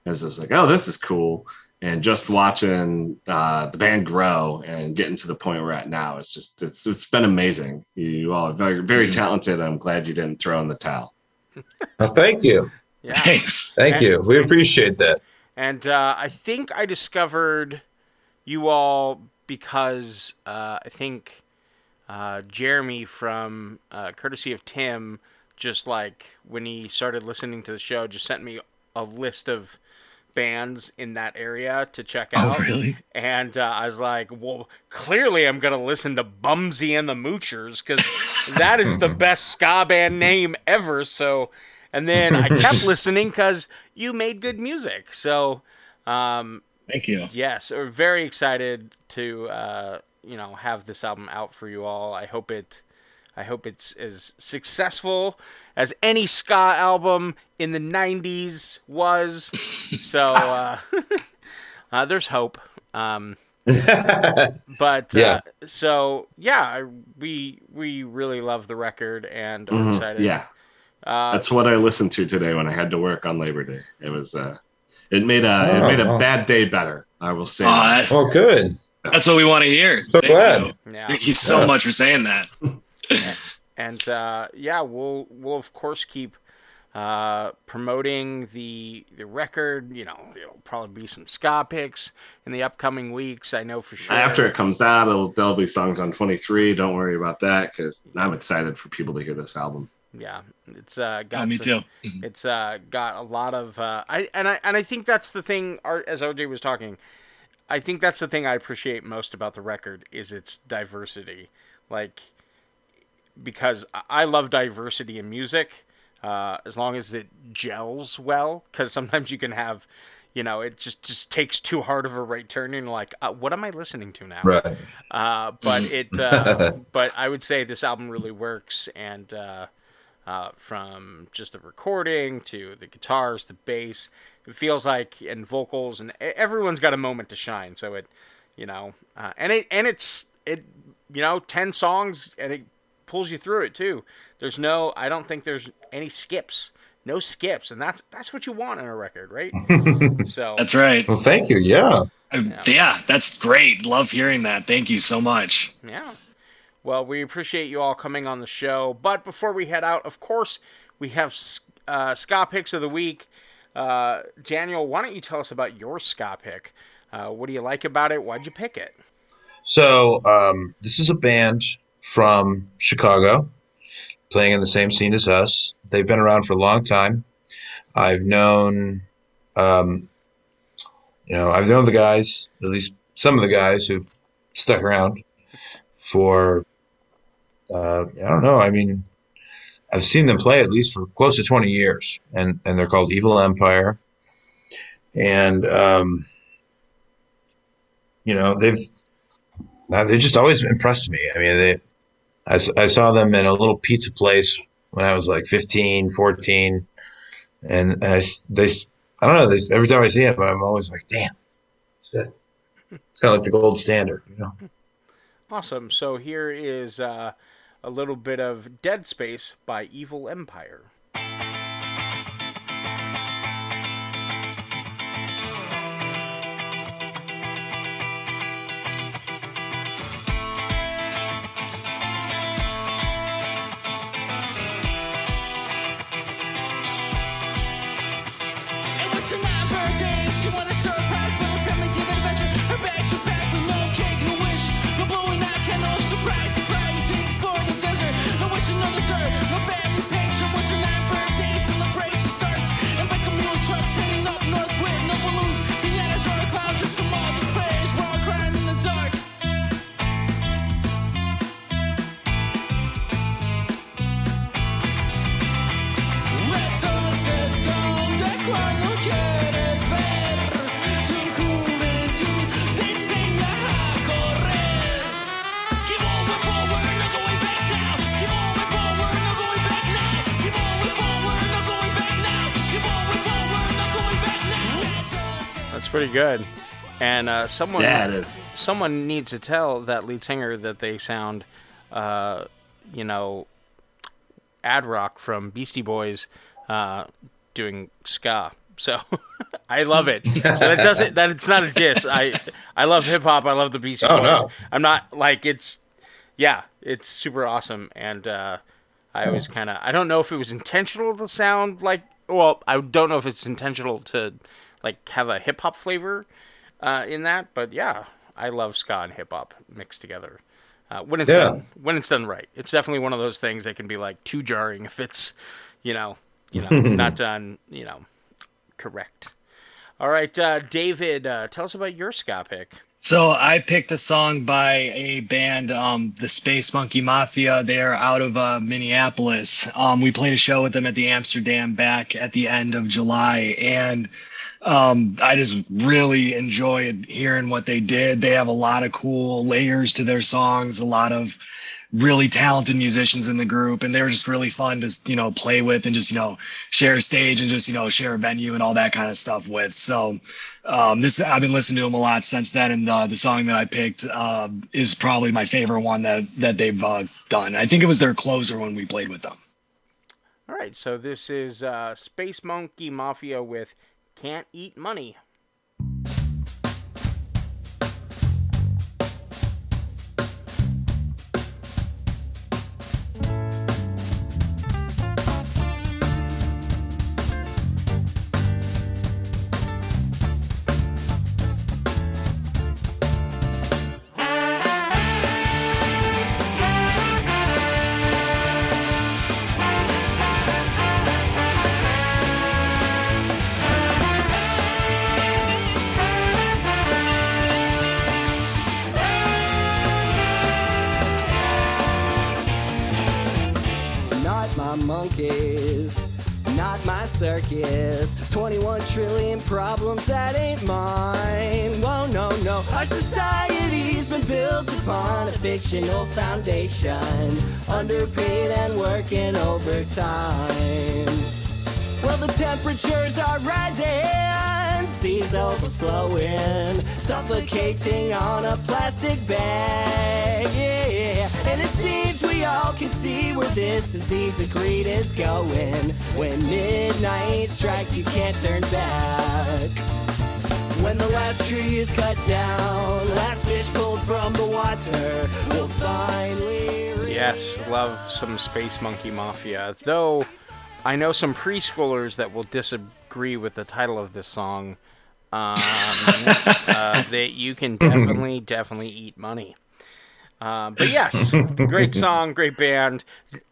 It was just like, oh, this is cool. And just watching uh, the band grow and getting to the point we're at now, it's just it's it's been amazing. You all are very very talented. I'm glad you didn't throw in the towel. Well, thank you. yeah. Thanks. Thank you. We appreciate that. and uh, I think I discovered you all because uh, I think uh, Jeremy from uh, courtesy of Tim just like when he started listening to the show just sent me a list of bands in that area to check out. Oh, out really? and uh, I was like, well, clearly I'm going to listen to Bumsy and the Moochers because that is the best ska band name ever. So, and then I kept listening because you made good music. So, um, Thank you. yes, we're very excited to, uh, you know, have this album out for you all. I hope it, I hope it's as successful as any ska album in the 90s was. So, uh, uh, there's hope. Um, but uh, Yeah. so yeah, we we really love the record and are Mhm, excited. Yeah, uh, that's what I listened to today when I had to work on Labor Day. It was uh, it made a it Oh, made a wow. bad day better. I will say. Oh, that. that- oh, good. that's what we want to hear. So Thank glad. you. yeah. Thank you so Yeah. much for saying that. and uh, yeah, we'll we'll of course keep uh, promoting the the record. You know, it'll probably be some ska picks in the upcoming weeks. I know for sure. After it comes out, it'll, there'll be songs on 23. Don't worry about that because I'm excited for people to hear this album. yeah, it's uh, got Oh, me some- too. It's uh, got a lot of uh, I and I and I think that's the thing. Art, as OJ was talking, I think that's the thing I appreciate most about the record is its diversity. Like because I- love diversity in music, uh, as long as it gels well. Because sometimes you can have, you know, it just just takes too hard of a right turn, and you're like, uh, what am I listening to now? Right. Uh, but it, uh, but I would say this album really works, and uh, uh, from just the recording to the guitars, the bass, it feels like and vocals, and everyone's got a moment to shine. So it, you know, uh, and it and it's it, you know, ten songs, and it pulls you through it too. There's no, I don't think there's any skips, no skips, and that's that's what you want in a record, right? so That's right. Well, thank you. Yeah. Yeah. yeah, that's great. Love hearing that. Thank you so much. Yeah. Well, we appreciate you all coming on the show. But before we head out, of course, we have uh, ska picks of the week. Uh, Daniel, why don't you tell us about your ska pick? Uh, what do you like about it? Why'd you pick it? So um, this is a band from Chicago, playing in the same scene as us. They've been around for a long time. I've known, um, you know, I've known the guys, at least some of the guys who've stuck around for, uh, I don't know. I mean, I've seen them play at least for close to 20 years, and, and they're called Evil Empire. And, um, you know, they've, uh, they just always impressed me. I mean, they, I, I saw them in a little pizza place when I was like 15, 14. And I, they, I don't know, they, every time I see them, I'm always like, damn. It's kind of like the gold standard, you know? Awesome. So here is uh, a little bit of Dead Space by Evil Empire. That's pretty good. And uh, someone Yeah, someone needs to tell that lead singer that they sound, uh, you know, Ad-Rock from Beastie Boys uh, doing ska. So I love it. So that doesn't that it's not a diss. I I love hip hop. I love the Beastie Oh, Boys. no. I'm not like it's yeah, it's super awesome. And uh, I always kind of I don't know if it was intentional to sound like well I don't know if it's intentional to like have a hip hop flavor uh, in that. But yeah, I love ska and hip hop mixed together. Uh, when it's Yeah. done, when it's done right, it's definitely one of those things that can be like too jarring if it's, you know, you know, not done, you know, correct. All right, uh, David, uh, tell us about your ska pick. So I picked a song by a band, um, the Space Monkey Mafia. They're out of uh, Minneapolis. Um, we played a show with them at the Amsterdam back at the end of July, and um, I just really enjoyed hearing what they did. They have a lot of cool layers to their songs, a lot of really talented musicians in the group, and they were just really fun to you know play with and just you know share a stage and just you know share a venue and all that kind of stuff with. So um, this I've been listening to them a lot since then, and uh, the song that I picked uh, is probably my favorite one that that they've uh, done. I think it was their closer when we played with them. All right, so this is uh, Space Monkey Mafia with Can't Eat Money. Trillion problems that ain't mine. Whoa, no, no. Our society's been built upon a fictional foundation, underpaid and working overtime. Well, the temperatures are rising, seas overflowing, suffocating on a plastic bag. Can see where this disease of greed is going. When midnight strikes, you can't turn back. When the last tree is cut down, last fish pulled from the water, will finally. Yes, love some Space Monkey Mafia. Though I know some preschoolers that will disagree with the title of this song. Um, uh, that you can definitely, definitely eat money. Uh, but yes, great song, great band,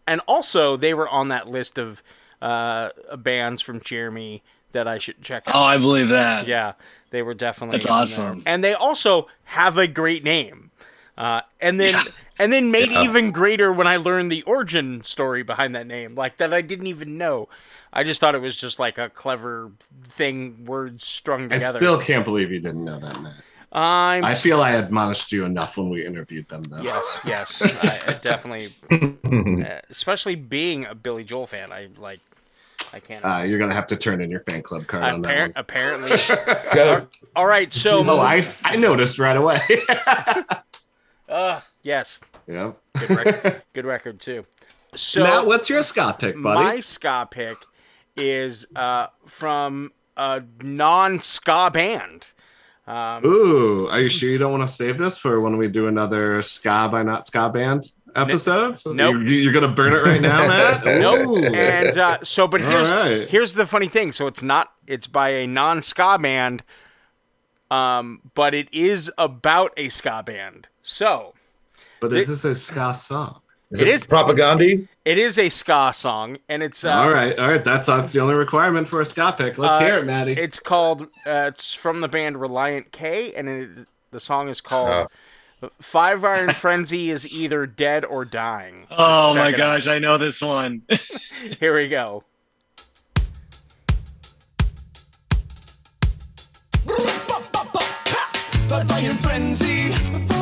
and also they were on that list of uh, bands from Jeremy that I should check out. Oh, I believe that. Yeah, they were definitely That's on there. awesome. and they also have a great name. Uh, and then and then made even greater when I learned the origin story behind that name, like that I didn't even know. I just thought it was just like a clever thing, words strung together. I still can't believe you didn't know that, Matt. I'm I feel I admonished you enough when we interviewed them, though. yes, yes, I, I definitely, uh, especially being a Billy Joel fan, I like. I can't. Uh, you're gonna have to turn in your fan club card on that one. apparently. All right, so Oh, I I noticed right away. uh, yes, yeah. good record, good record too. So Matt, what's your ska pick, buddy? my ska pick is uh, from a non-ska band. Um, Ooh, are you sure you don't want to save this for when we do another ska by not ska band episode? Nope. You, you're gonna burn it right now, Matt. Ooh. And uh, so, but here's right. here's the funny thing. So it's not. It's by a non-ska band, um, but it is about a ska band. So but is this a ska song? Is It it, is- propaganda? it is a ska song, and it's uh, all right, all right. That's that's the only requirement for a ska pick. Let's Uh, hear it, Maddie. It's called. Uh, it's from the band Relient K, and it, the song is called "Five Iron Frenzy is either dead or dying." Oh Check my it out. gosh, I know this one. Here we go. Five Iron Frenzy.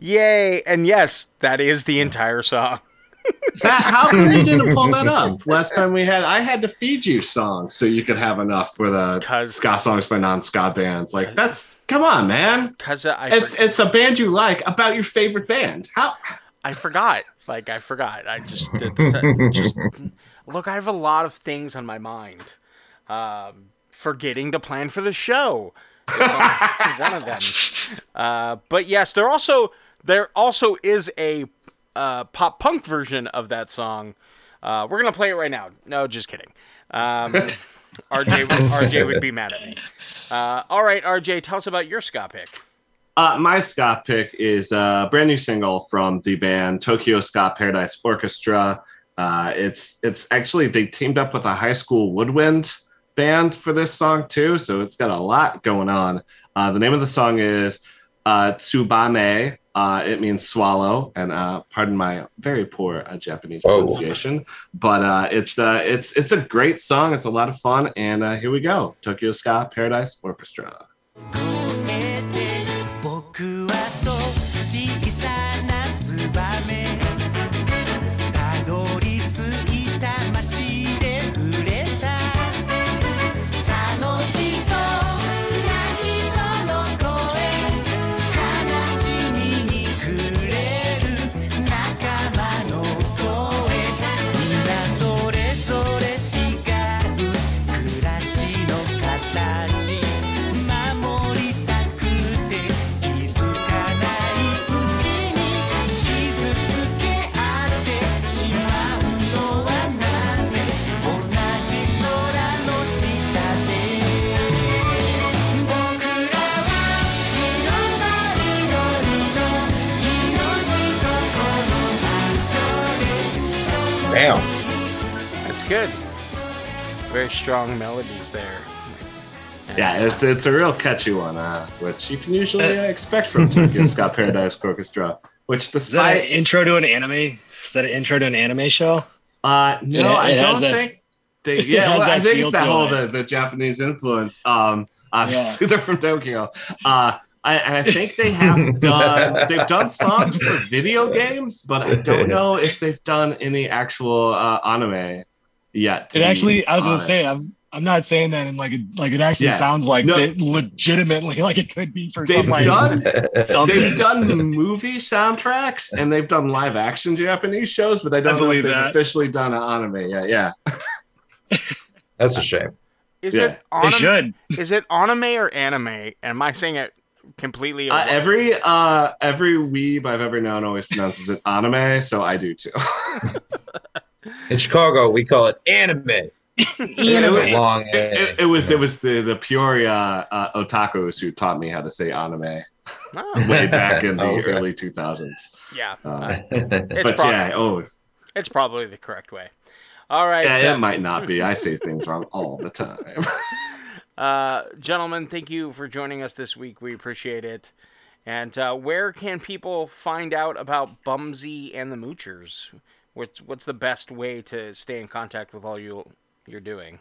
Yay! And yes, that is the entire song. Matt, how come you didn't pull that up? Last time we had, I had to feed you songs so you could have enough for the ska songs by non-ska bands. Like that's come on, man. Cause I It's for- it's a band you like about your favorite band. How? I forgot. Like I forgot. I just did the just look. I have a lot of things on my mind. Um, forgetting to plan for the show. One of them. Uh, but yes, there also there also is a uh, pop punk version of that song. Uh, we're gonna play it right now. No, just kidding. Um, RJ would- RJ would be mad at me. Uh, all right, RJ, tell us about your ska pick. Uh, my ska pick is a brand new single from the band Tokyo Ska Paradise Orchestra. Uh, it's it's actually they teamed up with a high school woodwind band for this song too, so it's got a lot going on. Uh, the name of the song is uh, Tsubame. Uh, it means swallow, and uh, pardon my very poor uh, Japanese Whoa. pronunciation, but uh, it's uh, it's it's a great song. It's a lot of fun, and uh, here we go: Tokyo Ska Paradise Orchestra. Strong melodies there. Yeah, it's it's a real catchy one, uh, which you can usually uh, expect from Tokyo Ska Paradise Orchestra. Which, Is that an intro to an anime? Is that an intro to an anime show? uh, no, It- I it don't that- think they. Yeah, well, I think it's that whole it. the, the Japanese influence. Um, obviously they're from Tokyo. Uh, I, I think they have done they've done songs for video games, but I don't know if they've done any actual uh, anime yet. to It actually, I was gonna say, I'm, I'm not saying that and like, a, like it actually Yeah. sounds like No. it legitimately, like it could be for They've some like done something. They've done movie soundtracks and they've done live action Japanese shows, but I don't know if believe they've that. officially done an anime yet. Yeah. That's a shame. Is Yeah. it They anime? should. Is it anime or anime? Am I saying it completely? Uh, every uh every weeb I've ever known always pronounces it anime, so I do too. In Chicago, we call it anime. Anime. Long It, it- it was it was the the Peoria uh, otakus who taught me how to say anime Oh, way back in the Okay. early 2000s. yeah, Uh, uh, it's, but prob- yeah, oh it's probably the correct way. All right, yeah, it might not be. I say things wrong all the time. uh, gentlemen, thank you for joining us this week. We appreciate it. And uh, where can people find out about Bumsy and the Moochers? What's what's the best way to stay in contact with all you you're doing?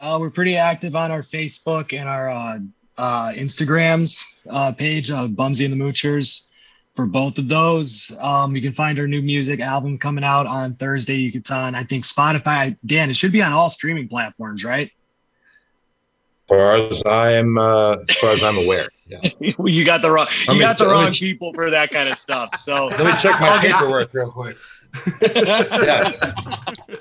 Uh, we're pretty active on our Facebook and our uh, uh, Instagrams uh, page, uh, Bumsy and the Moochers. For both of those, um, you can find our new music album coming out on Thursday. You can it's on, I think, Spotify. Dan, it should be on all streaming platforms, right? As far as I'm, uh, as far as I'm aware. Yeah. you got the wrong, I you mean, got the wrong ch- people for that kind of stuff. So Let me check my paperwork real quick. Yes.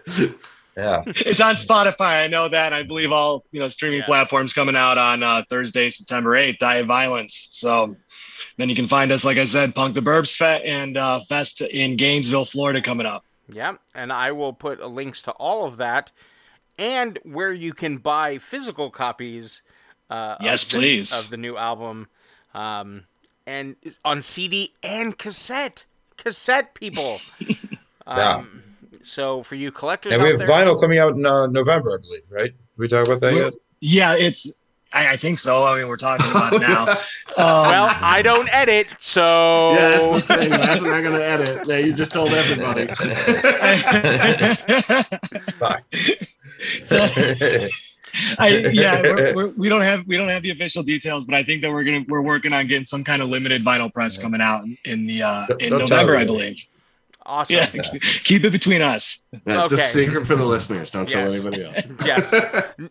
Yeah. it's on Spotify. I know that. I believe all you know streaming Yeah. platforms coming out on uh, Thursday, September eighth. Diet Violence. So then you can find us, like I said, Punk the Burbs Fest and uh, Fest in Gainesville, Florida, coming up. Yeah, and I will put uh, links to all of that, and where you can buy physical copies. Uh, Yes, of the, please. Of the new album, um, and on CD and cassette. Cassette people. Yeah. um, So for you collectors, And we have there, vinyl coming out in uh, November, I believe, right? Did we talk about that yet? Yeah, it's. I, I think so. I mean, we're talking about it now. Um, Well, I don't edit, so yeah, that's. That's not gonna edit. Yeah, you just told everybody. Fuck. I, yeah, we're, we're, we don't have we don't have the official details, but I think that we're gonna we're working on getting some kind of limited vinyl press coming out in, in the uh, in Don't November, I believe. Awesome. Yeah, keep it between us. That's a secret for the listeners. Don't tell anybody else. Yes.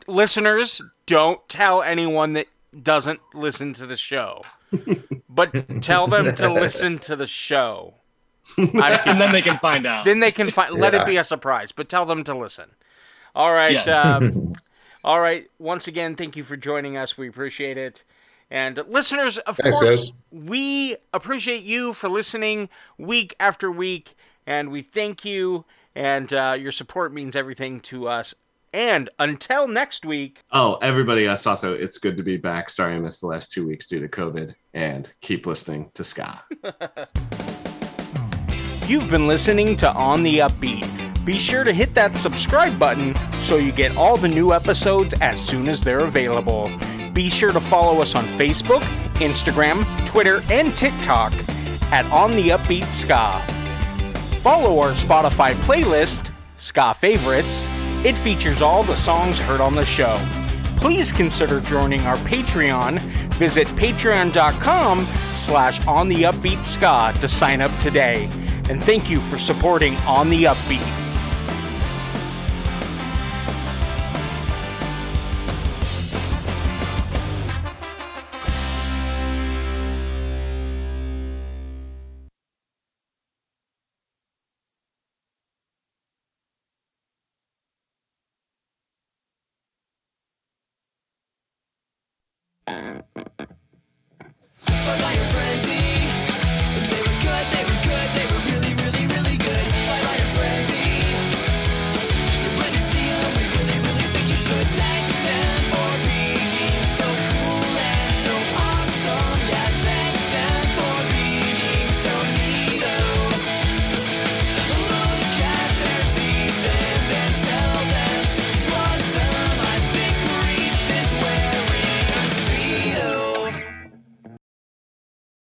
Listeners, don't tell anyone that doesn't listen to the show, but tell them to listen to the show. And then they can find out. then they can find. Let it be a surprise, but tell them to listen. All right. Yeah. Um, all right. Once again, thank you for joining us. We appreciate it. And listeners, of Thanks, course, guys. we appreciate you for listening week after week, and we thank you. And uh, your support means everything to us. And until next week, Oh, everybody else also, it's good to be back. Sorry I missed the last two weeks due to COVID. And keep listening to Ska. You've been listening to On the Upbeat. Be sure to hit that subscribe button so you get all the new episodes as soon as they're available. Be sure to follow us on Facebook, Instagram, Twitter, and TikTok at On the Upbeat Ska. Follow our Spotify playlist, Ska Favorites. It features all the songs heard on the show. Please consider joining our Patreon. Visit patreon.com slash on the upbeat ska to sign up today. And thank you for supporting On the Upbeat.